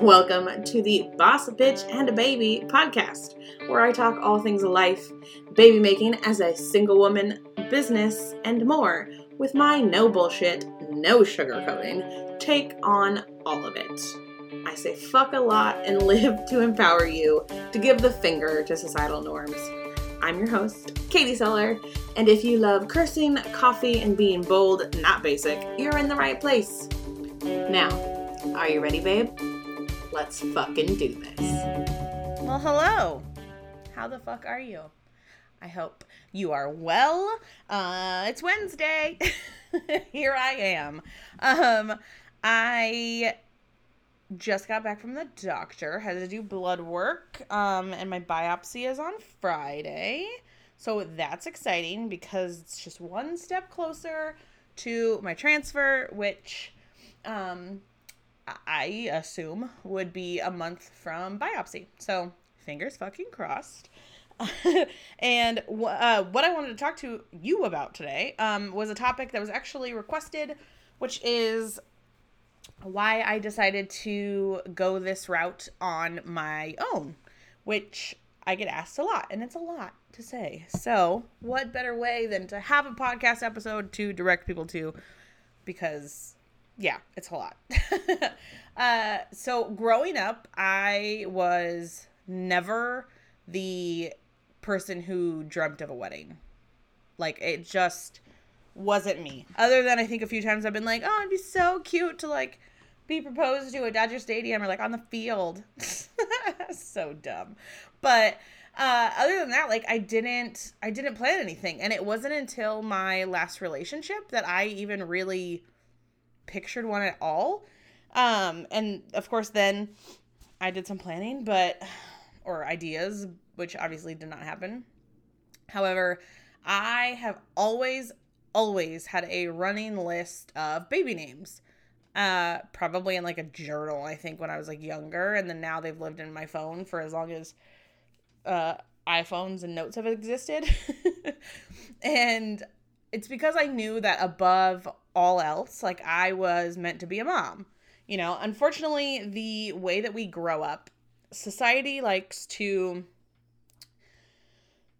Welcome to the Boss Bitch and a Baby podcast, where I talk all things life, baby making as a single woman, business, and more with my no bullshit, no sugarcoating take on all of it. I say fuck a lot and live to empower you to give the finger to societal norms. I'm your host, Katie Seller, and if you love cursing, coffee, and being bold, not basic, you're in the right place. Now, are you ready, babe? Let's fucking do this. Well, hello. How the fuck are you? I hope you are well. Uh, it's Wednesday. Here I am. Um, I just got back from the doctor, had to do blood work, um, and my biopsy is on Friday. So that's exciting because it's just one step closer to my transfer, which um, I assume would be a month from biopsy. So fingers fucking crossed. and uh, what I wanted to talk to you about today um, was a topic that was actually requested, which is why I decided to go this route on my own, which I get asked a lot, and it's a lot to say. So, what better way than to have a podcast episode to direct people to? Because yeah, it's a lot. uh, so growing up, I was never the person who dreamt of a wedding. Like it just wasn't me. Other than I think a few times I've been like, oh, it'd be so cute to like be proposed to at Dodger Stadium or like on the field. so dumb. But uh, other than that, like I didn't I didn't plan anything. And it wasn't until my last relationship that I even really pictured one at all. Um, and of course, then I did some planning, but or ideas, which obviously did not happen. However, I have always, always had a running list of baby names. Uh, probably in like a journal, I think, when I was like younger, and then now they've lived in my phone for as long as uh, iPhones and notes have existed. and it's because I knew that above all else, like I was meant to be a mom. You know, unfortunately, the way that we grow up, society likes to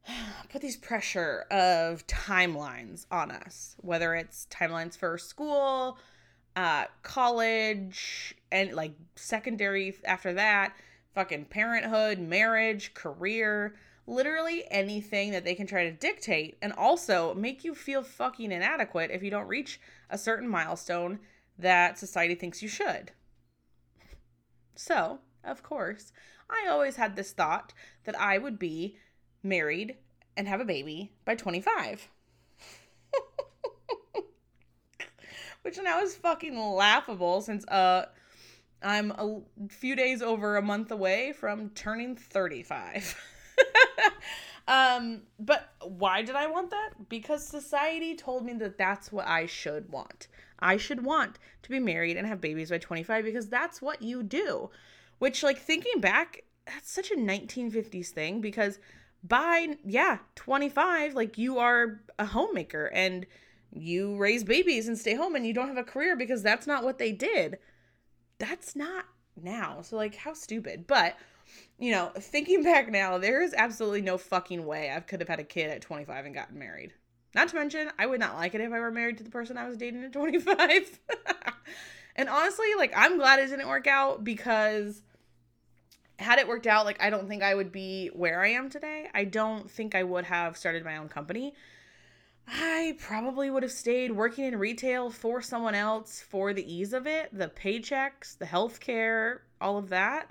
put these pressure of timelines on us, whether it's timelines for school, uh, college, and like secondary after that, fucking parenthood, marriage, career literally anything that they can try to dictate and also make you feel fucking inadequate if you don't reach a certain milestone that society thinks you should. So, of course, I always had this thought that I would be married and have a baby by 25. Which now is fucking laughable since uh I'm a few days over a month away from turning 35. um, but why did I want that? Because society told me that that's what I should want. I should want to be married and have babies by 25 because that's what you do. Which, like, thinking back, that's such a 1950s thing because by, yeah, 25, like, you are a homemaker and you raise babies and stay home and you don't have a career because that's not what they did. That's not now. So, like, how stupid. But you know, thinking back now, there is absolutely no fucking way I could have had a kid at 25 and gotten married. Not to mention, I would not like it if I were married to the person I was dating at 25. and honestly, like, I'm glad it didn't work out because had it worked out, like, I don't think I would be where I am today. I don't think I would have started my own company. I probably would have stayed working in retail for someone else for the ease of it, the paychecks, the healthcare, all of that.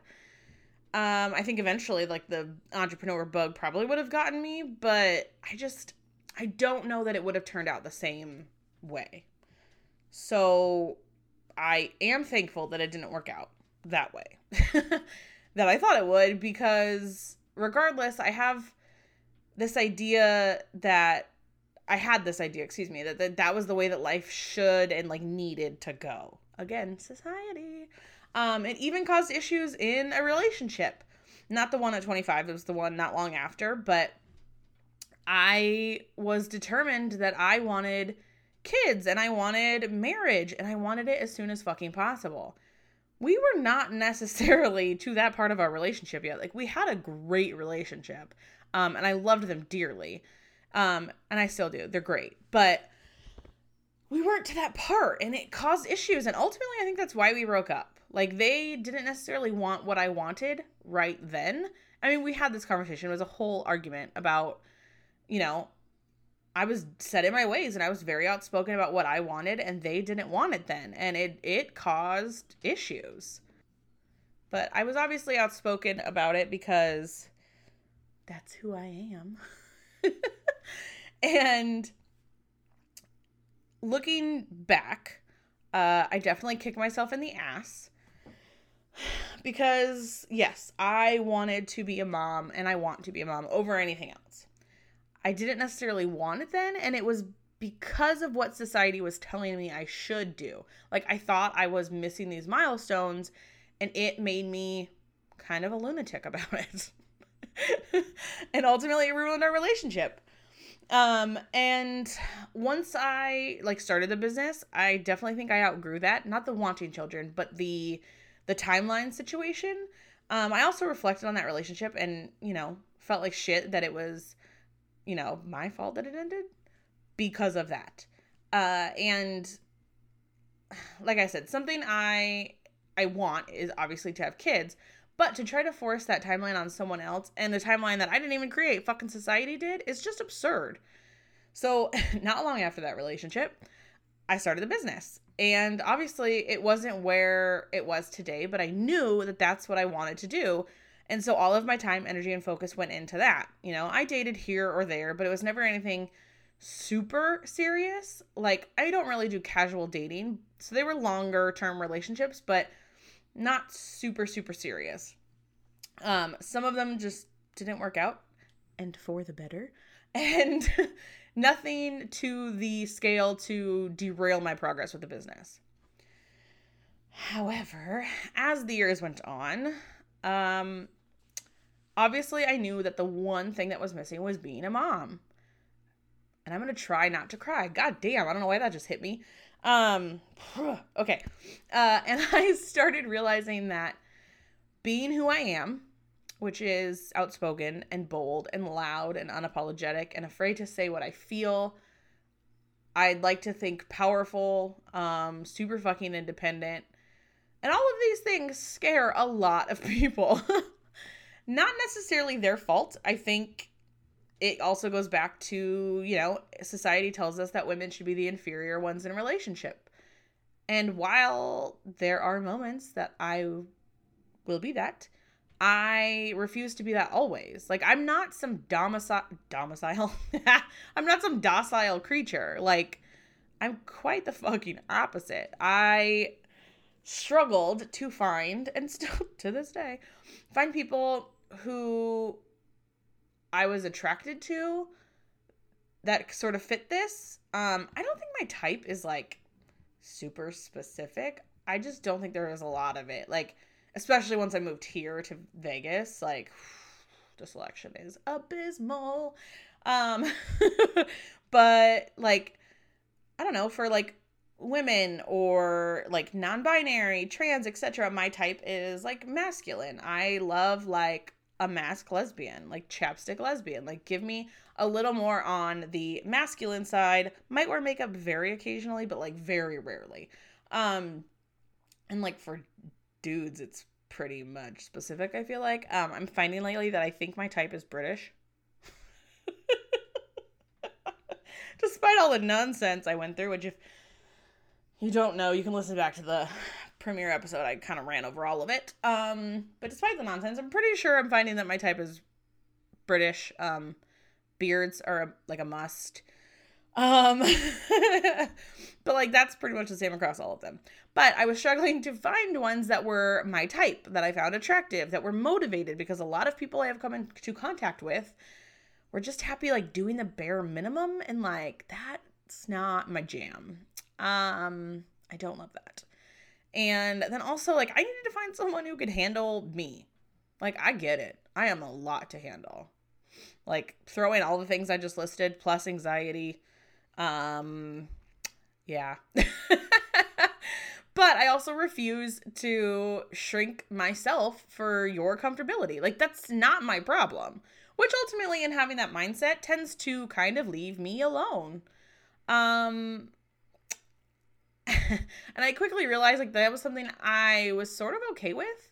Um, I think eventually, like the entrepreneur bug probably would have gotten me, but I just, I don't know that it would have turned out the same way. So I am thankful that it didn't work out that way that I thought it would because regardless, I have this idea that I had this idea, excuse me, that, that that was the way that life should and like needed to go. Again, society. Um, it even caused issues in a relationship. Not the one at 25, it was the one not long after, but I was determined that I wanted kids and I wanted marriage and I wanted it as soon as fucking possible. We were not necessarily to that part of our relationship yet. Like we had a great relationship. Um, and I loved them dearly. Um, and I still do. They're great. But we weren't to that part and it caused issues and ultimately I think that's why we broke up. Like they didn't necessarily want what I wanted right then. I mean, we had this conversation. It was a whole argument about, you know, I was set in my ways and I was very outspoken about what I wanted and they didn't want it then and it it caused issues. But I was obviously outspoken about it because that's who I am. and looking back, uh, I definitely kicked myself in the ass because yes, I wanted to be a mom and I want to be a mom over anything else. I didn't necessarily want it then, and it was because of what society was telling me I should do. Like, I thought I was missing these milestones, and it made me kind of a lunatic about it. and ultimately, it ruined our relationship. Um, and once I like started the business, I definitely think I outgrew that. Not the wanting children, but the the timeline situation. Um, I also reflected on that relationship and, you know, felt like shit that it was you know, my fault that it ended because of that. Uh, and like I said, something I I want is obviously to have kids, but to try to force that timeline on someone else and the timeline that I didn't even create, fucking society did, is just absurd. So, not long after that relationship, I started the business. And obviously, it wasn't where it was today, but I knew that that's what I wanted to do and so all of my time, energy, and focus went into that. You know, I dated here or there, but it was never anything super serious. Like, I don't really do casual dating. So they were longer term relationships, but not super, super serious. Um, some of them just didn't work out, and for the better. And nothing to the scale to derail my progress with the business. However, as the years went on, um, obviously I knew that the one thing that was missing was being a mom. And I'm going to try not to cry. God damn, I don't know why that just hit me. Um okay. Uh and I started realizing that being who I am, which is outspoken and bold and loud and unapologetic and afraid to say what I feel, I'd like to think powerful, um super fucking independent. And all of these things scare a lot of people. not necessarily their fault. I think it also goes back to, you know, society tells us that women should be the inferior ones in a relationship. And while there are moments that I will be that, I refuse to be that always. Like I'm not some domicile domicile. I'm not some docile creature. Like I'm quite the fucking opposite. I struggled to find and still to this day find people who I was attracted to that sort of fit this. Um, I don't think my type is like super specific. I just don't think there is a lot of it. Like, especially once I moved here to Vegas, like the selection is abysmal. Um, but like, I don't know, for like women or like non-binary, trans, etc., my type is like masculine. I love like a masc lesbian, like chapstick lesbian. Like give me a little more on the masculine side. Might wear makeup very occasionally, but like very rarely. Um and like for dudes it's pretty much specific, I feel like. Um I'm finding lately that I think my type is British. Despite all the nonsense I went through, which if you don't know, you can listen back to the premiere episode, I kind of ran over all of it. Um, but despite the nonsense, I'm pretty sure I'm finding that my type is British. Um, beards are a, like a must. Um, but like that's pretty much the same across all of them. But I was struggling to find ones that were my type, that I found attractive, that were motivated because a lot of people I have come into contact with were just happy like doing the bare minimum and like that's not my jam. Um, I don't love that. And then also, like, I needed to find someone who could handle me. Like, I get it. I am a lot to handle. Like, throw in all the things I just listed, plus anxiety, um, Yeah. but I also refuse to shrink myself for your comfortability. Like, that's not my problem. Which ultimately, in having that mindset, tends to kind of leave me alone. Um, and I quickly realized like that was something I was sort of okay with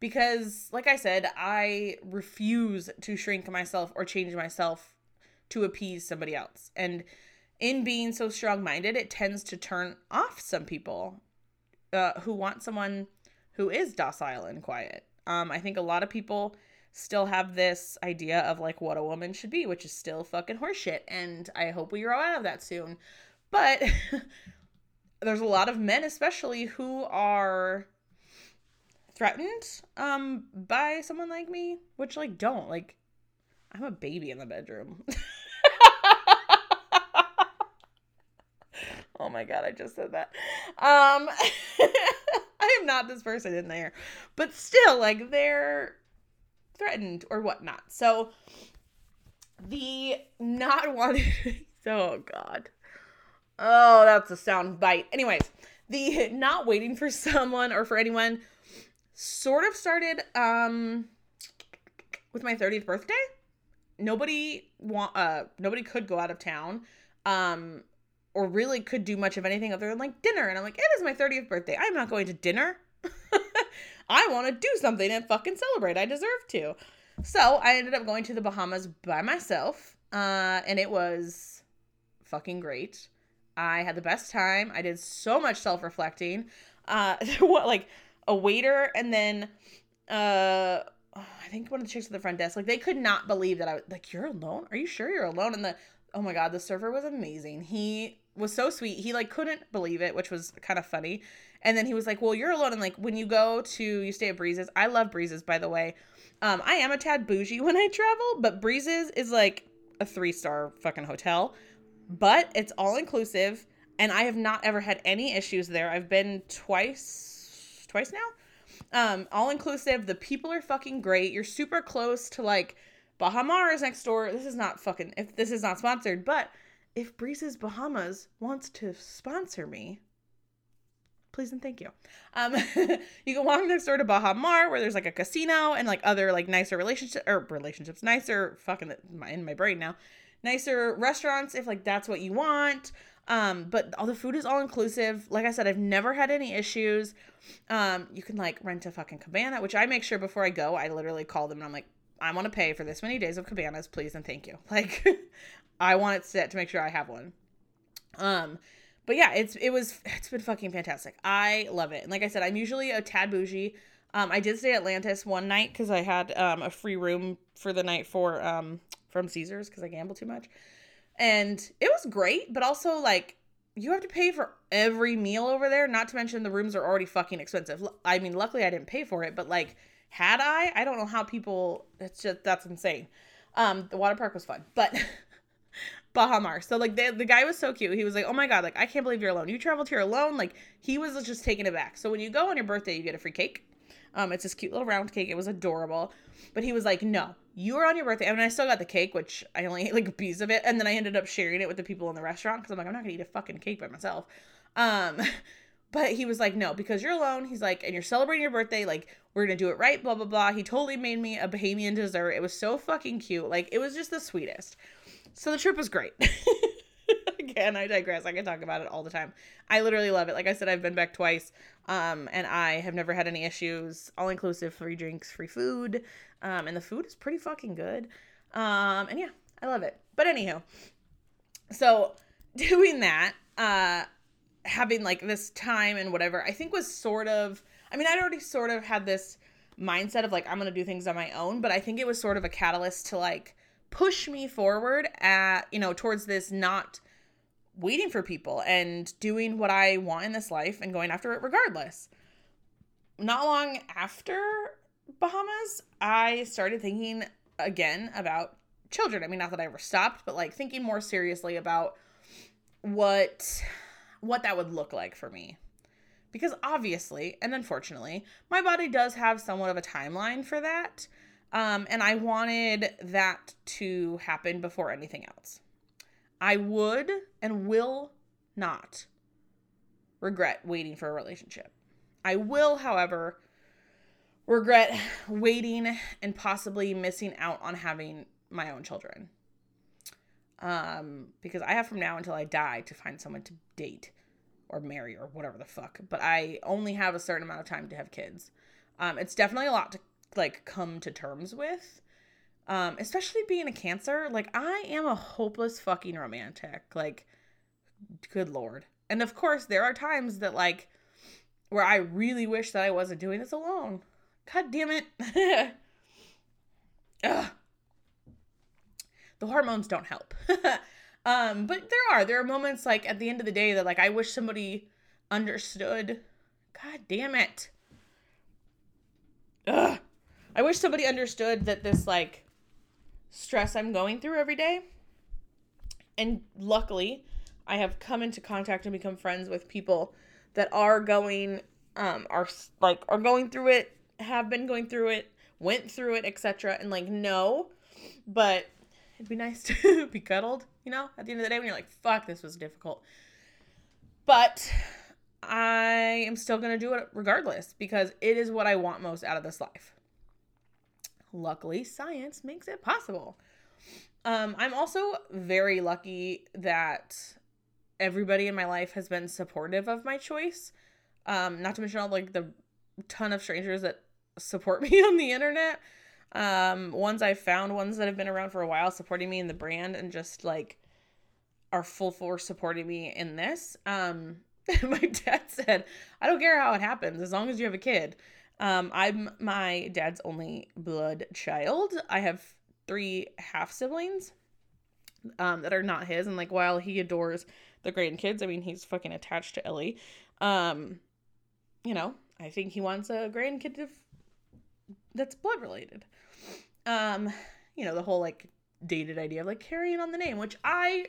because, like I said, I refuse to shrink myself or change myself to appease somebody else. And in being so strong minded, it tends to turn off some people uh, who want someone who is docile and quiet. Um, I think a lot of people still have this idea of like what a woman should be, which is still fucking horseshit. And I hope we grow out of that soon. But there's a lot of men, especially, who are threatened um by someone like me, which like don't like. I'm a baby in the bedroom. oh my god, I just said that. Um I am not this person in there. But still, like they're threatened or whatnot. So the not wanting oh god. Oh, that's a sound bite. Anyways, the not waiting for someone or for anyone sort of started um with my 30th birthday. Nobody want uh nobody could go out of town. Um or really could do much of anything other than like dinner. And I'm like, it is my 30th birthday. I'm not going to dinner. I want to do something and fucking celebrate. I deserve to. So I ended up going to the Bahamas by myself. Uh, and it was fucking great. I had the best time. I did so much self reflecting. Uh, what like a waiter and then uh, I think one of the chicks at the front desk like they could not believe that I was like you're alone. Are you sure you're alone? And the oh my god, the server was amazing. He was so sweet. He like couldn't believe it, which was kind of funny. And then he was like, "Well, you're alone." And like when you go to you stay at Breezes. I love Breezes, by the way. Um, I am a tad bougie when I travel, but Breezes is like a three star fucking hotel but it's all inclusive and I have not ever had any issues there. I've been twice twice now. Um all inclusive. The people are fucking great. You're super close to like Baha Mar's next door. This is not fucking if this is not sponsored, but if Breezes Bahamas wants to sponsor me, please and thank you. Um, you can walk next door to Baha Mar, where there's like a casino and like other like nicer relationships or relationships, nicer fucking in my brain now, nicer restaurants if like that's what you want. Um, but all the food is all inclusive. Like I said, I've never had any issues. Um, you can like rent a fucking cabana, which I make sure before I go, I literally call them and I'm like, I want to pay for this many days of cabanas, please and thank you. Like, I want it set to make sure I have one. Um, but yeah, it's it was it's been fucking fantastic. I love it. And like I said, I'm usually a tad bougie. Um, I did stay at Atlantis one night because I had um, a free room for the night for um, from Caesars because I gamble too much. And it was great, but also like you have to pay for every meal over there, not to mention the rooms are already fucking expensive. I mean, luckily I didn't pay for it, but like had I, I don't know how people it's just that's insane. Um the water park was fun, but Baha Mar. So like the the guy was so cute. He was like, "Oh my god, like I can't believe you're alone. You traveled here alone." Like he was just taken aback. So when you go on your birthday, you get a free cake. Um, it's this cute little round cake. It was adorable. But he was like, no, you were on your birthday. I mean, I still got the cake, which I only ate like a piece of it. And then I ended up sharing it with the people in the restaurant because I'm like, I'm not going to eat a fucking cake by myself. Um, but he was like, no, because you're alone. He's like, and you're celebrating your birthday. Like, we're going to do it right, blah, blah, blah. He totally made me a Bahamian dessert. It was so fucking cute. Like, it was just the sweetest. So the trip was great. Again, I digress. I can talk about it all the time. I literally love it. Like I said, I've been back twice. Um, and I have never had any issues. All inclusive, free drinks, free food. Um, and the food is pretty fucking good. Um, and yeah, I love it. But anywho, so doing that, uh, having like this time and whatever, I think was sort of, I mean, I'd already sort of had this mindset of like, I'm to do things on my own, but I think it was sort of a catalyst to like push me forward at, you know, towards this not waiting for people and doing what I want in this life and going after it regardless. Not long after Bahamas, I started thinking again about children. I mean, not that I ever stopped, but like thinking more seriously about what what that would look like for me. Because obviously, and unfortunately, my body does have somewhat of a timeline for that. Um, and I wanted that to happen before anything else. I would and will not regret waiting for a relationship. I will, however, regret waiting and possibly missing out on having my own children. Um, because I have from now until I die to find someone to date or marry or whatever the fuck. But I only have a certain amount of time to have kids. Um, it's definitely a lot to like come to terms with. Um, especially being a cancer, like I am a hopeless fucking romantic. Like, good lord. And of course, there are times that like where I really wish that I wasn't doing this alone. God damn it. Ugh. The hormones don't help. um, but there are. There are moments like at the end of the day that like I wish somebody understood. God damn it. Ugh. I wish somebody understood that this like stress I'm going through every day. And luckily, I have come into contact and become friends with people that are going um are like are going through it, have been going through it, went through it, etc. and like no, but it'd be nice to be cuddled, you know, at the end of the day when you're like, fuck, this was difficult. But I am still going to do it regardless because it is what I want most out of this life. Luckily, science makes it possible. Um, I'm also very lucky that everybody in my life has been supportive of my choice. Um, not to mention all like the ton of strangers that support me on the internet. Um, ones I've found, ones that have been around for a while, supporting me in the brand and just like are full force supporting me in this. Um, my dad said, I don't care how it happens as long as you have a kid. Um, I'm my dad's only blood child. I have three half siblings um, that are not his. And like, while he adores the grandkids, I mean, he's fucking attached to Ellie. Um, you know, I think he wants a grandkid to, that's blood related. Um, you know, the whole like dated idea of like carrying on the name, which I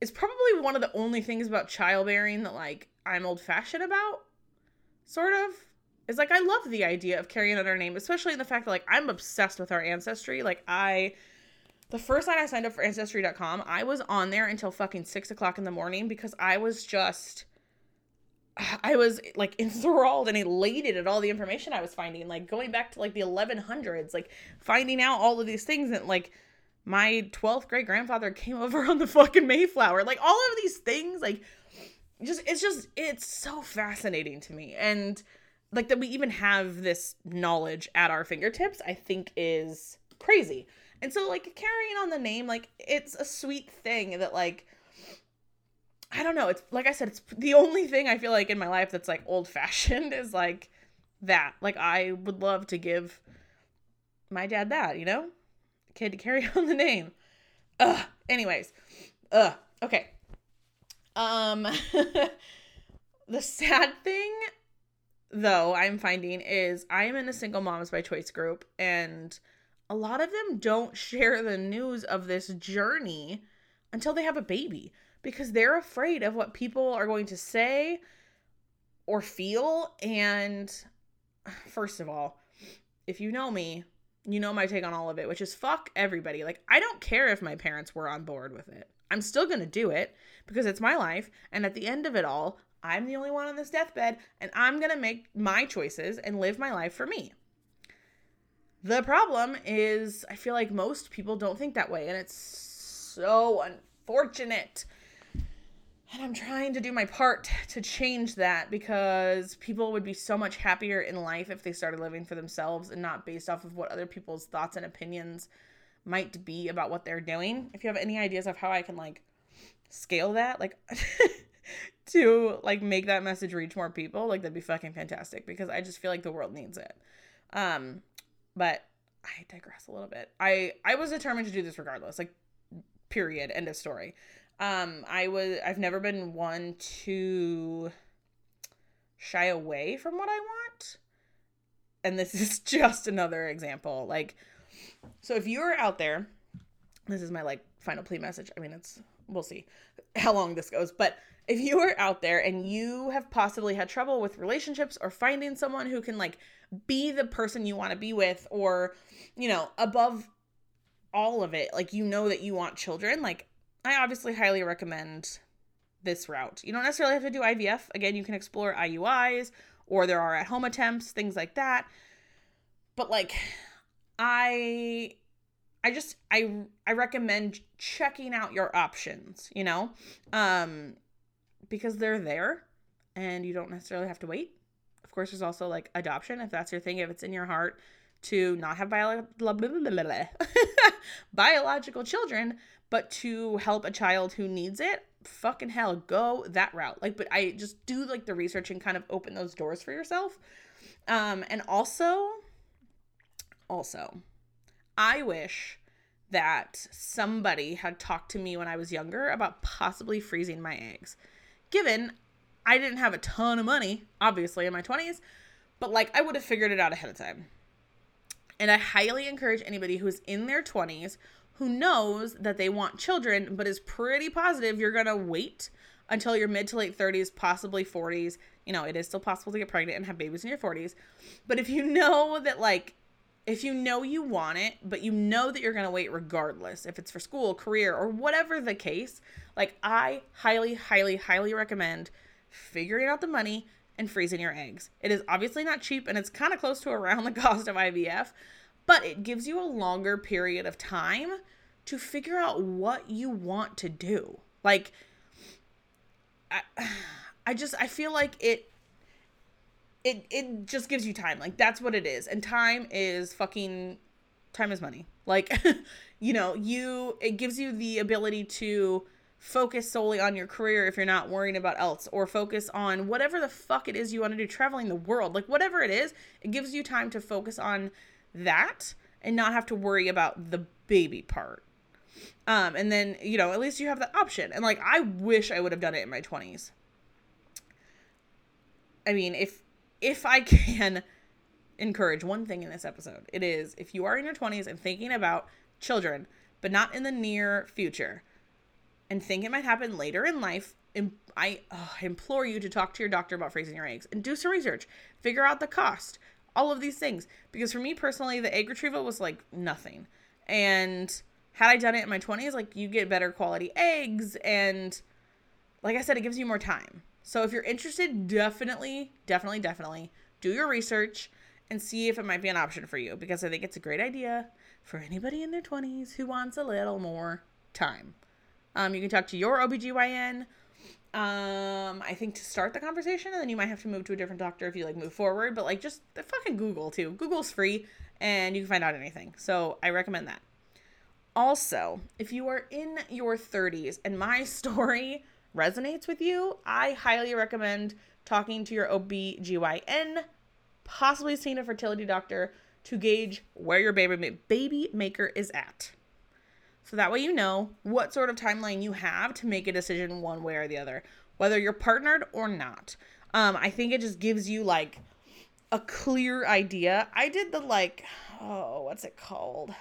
is probably one of the only things about childbearing that like I'm old fashioned about, sort of is like I love the idea of carrying on our name, especially in the fact that like I'm obsessed with our ancestry. Like I the first night I signed up for ancestry.com, I was on there until fucking six o'clock in the morning because I was just I was like enthralled and elated at all the information I was finding, like going back to like the 1100s, like finding out all of these things And like my 12th great grandfather came over on the fucking Mayflower, like all of these things, like just it's just it's so fascinating to me. And like that we even have this knowledge at our fingertips, I think is crazy. And so like carrying on the name, like it's a sweet thing that like I don't know, it's like I said, it's the only thing I feel like in my life that's like old fashioned is like that. Like I would love to give my dad that, you know? Kid to carry on the name. Ugh. Anyways. Ugh. Okay. Um the sad thing though I'm finding is I am in a single moms by choice group and a lot of them don't share the news of this journey until they have a baby because they're afraid of what people are going to say or feel and first of all, if you know me, you know my take on all of it, which is fuck everybody. Like I don't care if my parents were on board with it. I'm still going to do it because it's my life and at the end of it all, I'm the only one on this deathbed, and I'm going to make my choices and live my life for me. The problem is, I feel like most people don't think that way, and it's so unfortunate. And I'm trying to do my part to change that because people would be so much happier in life if they started living for themselves and not based off of what other people's thoughts and opinions might be about what they're doing. If you have any ideas of how I can like scale that, like to like make that message reach more people, like that'd be fucking fantastic because I just feel like the world needs it. Um, but I digress a little bit. I I was determined to do this regardless. Like, period. End of story. Um, I was I've never been one to shy away from what I want. And this is just another example. Like, so if you're out there, this is my like final plea message. I mean, it's we'll see how long this goes, but if you are out there and you have possibly had trouble with relationships or finding someone who can like be the person you want to be with or you know above all of it like you know that you want children like i obviously highly recommend this route. You don't necessarily have to do IVF. Again, you can explore IUIs or there are at home attempts, things like that. But like I I just I I recommend checking out your options, you know? Um because they're there and you don't necessarily have to wait. Of course, there's also like adoption if that's your thing, if it's in your heart to not have bio- biological children, but to help a child who needs it, fucking hell, go that route. Like, but I just do like the research and kind of open those doors for yourself. Um, and also, also, I wish that somebody had talked to me when I was younger about possibly freezing my eggs. Given I didn't have a ton of money, obviously, in my 20s, but like I would have figured it out ahead of time. And I highly encourage anybody who's in their 20s who knows that they want children, but is pretty positive you're to wait until your mid to late 30s, possibly 40s. You know, it is still possible to get pregnant and have babies in your 40s. But if you know that, like, if you know you want it, but you know that you're going to wait regardless, if it's for school, career, or whatever the case, like, I highly, highly, highly recommend figuring out the money and freezing your eggs. It is obviously not cheap and it's kind of close to around the cost of IVF, but it gives you a longer period of time to figure out what you want to do. Like I I just I feel like it it it just gives you time. Like that's what it is. And time is fucking time is money. Like you know, you it gives you the ability to focus solely on your career if you're not worrying about else or focus on whatever the fuck it is you want to do traveling the world like whatever it is it gives you time to focus on that and not have to worry about the baby part um and then you know at least you have the option and like i wish i would have done it in my 20s i mean if if i can encourage one thing in this episode it is if you are in your 20s and thinking about children but not in the near future and think it might happen later in life, I implore you to talk to your doctor about freezing your eggs and do some research. Figure out the cost, all of these things. Because for me personally, the egg retrieval was like nothing. And had I done it in my 20s, like you get better quality eggs. And like I said, it gives you more time. So if you're interested, definitely, definitely, definitely do your research and see if it might be an option for you. Because I think it's a great idea for anybody in their 20s who wants a little more time. Um, you can talk to your OBGYN. Um, I think to start the conversation, and then you might have to move to a different doctor if you like move forward. But like, just fucking Google too. Google's free, and you can find out anything. So I recommend that. Also, if you are in your 30s and my story resonates with you, I highly recommend talking to your OBGYN, possibly seeing a fertility doctor to gauge where your baby baby maker is at. So that way you know what sort of timeline you have to make a decision one way or the other, whether you're partnered or not. Um, I think it just gives you like a clear idea. I did the like, oh, what's it called?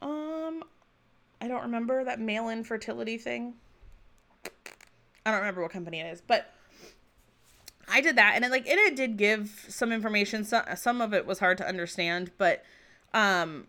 Um, I don't remember that mail in fertility thing. I don't remember what company it is, but I did that and it like it, it did give some information. Some some of it was hard to understand, but um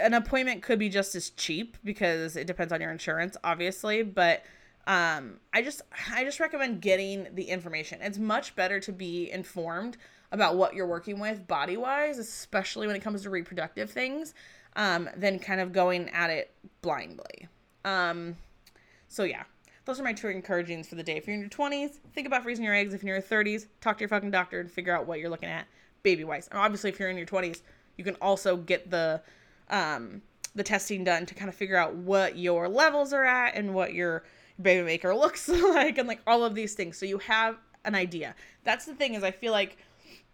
an appointment could be just as cheap because it depends on your insurance, obviously, but um I just I just recommend getting the information. It's much better to be informed about what you're working with body-wise, especially when it comes to reproductive things, um, than kind of going at it blindly. Um so yeah, those are my two encouragings for the day. If you're in your 20s, think about freezing your eggs. If you're in your 30s, talk to your fucking doctor and figure out what you're looking at baby wise. And obviously, if you're in your 20s, you can also get the um, the testing done to kind of figure out what your levels are at and what your baby maker looks like and like all of these things. So you have an idea. That's the thing is I feel like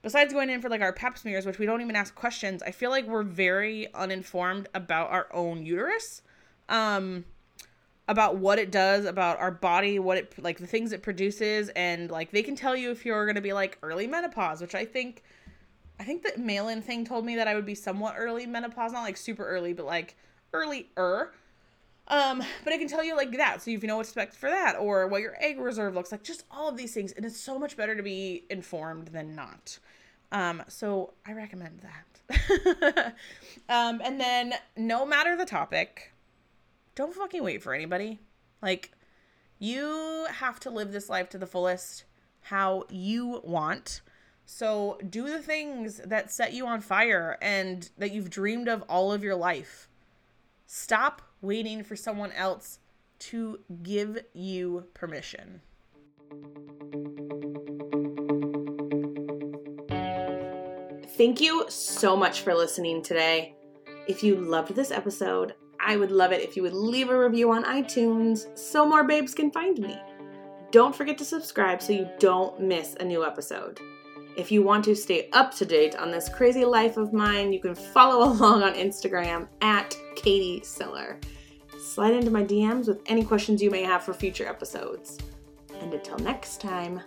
besides going in for like our pap smears, which we don't even ask questions, I feel like we're very uninformed about our own uterus. Um about what it does about our body, what it like the things it produces and like they can tell you if you're to be like early menopause, which I think I think the mail-in thing told me that I would be somewhat early menopause, not like super early, but like early-er. Um, but I can tell you like that, so if you know what to expect for that, or what your egg reserve looks like, just all of these things, and it's so much better to be informed than not. Um, so I recommend that. um, and then no matter the topic, don't fucking wait for anybody. Like, you have to live this life to the fullest how you want. So, do the things that set you on fire and that you've dreamed of all of your life. Stop waiting for someone else to give you permission. Thank you so much for listening today. If you loved this episode, I would love it if you would leave a review on iTunes so more babes can find me. Don't forget to subscribe so you don't miss a new episode. If you want to stay up to date on this crazy life of mine, you can follow along on Instagram at Katie Siller. Slide into my DMs with any questions you may have for future episodes. And until next time,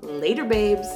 later, babes.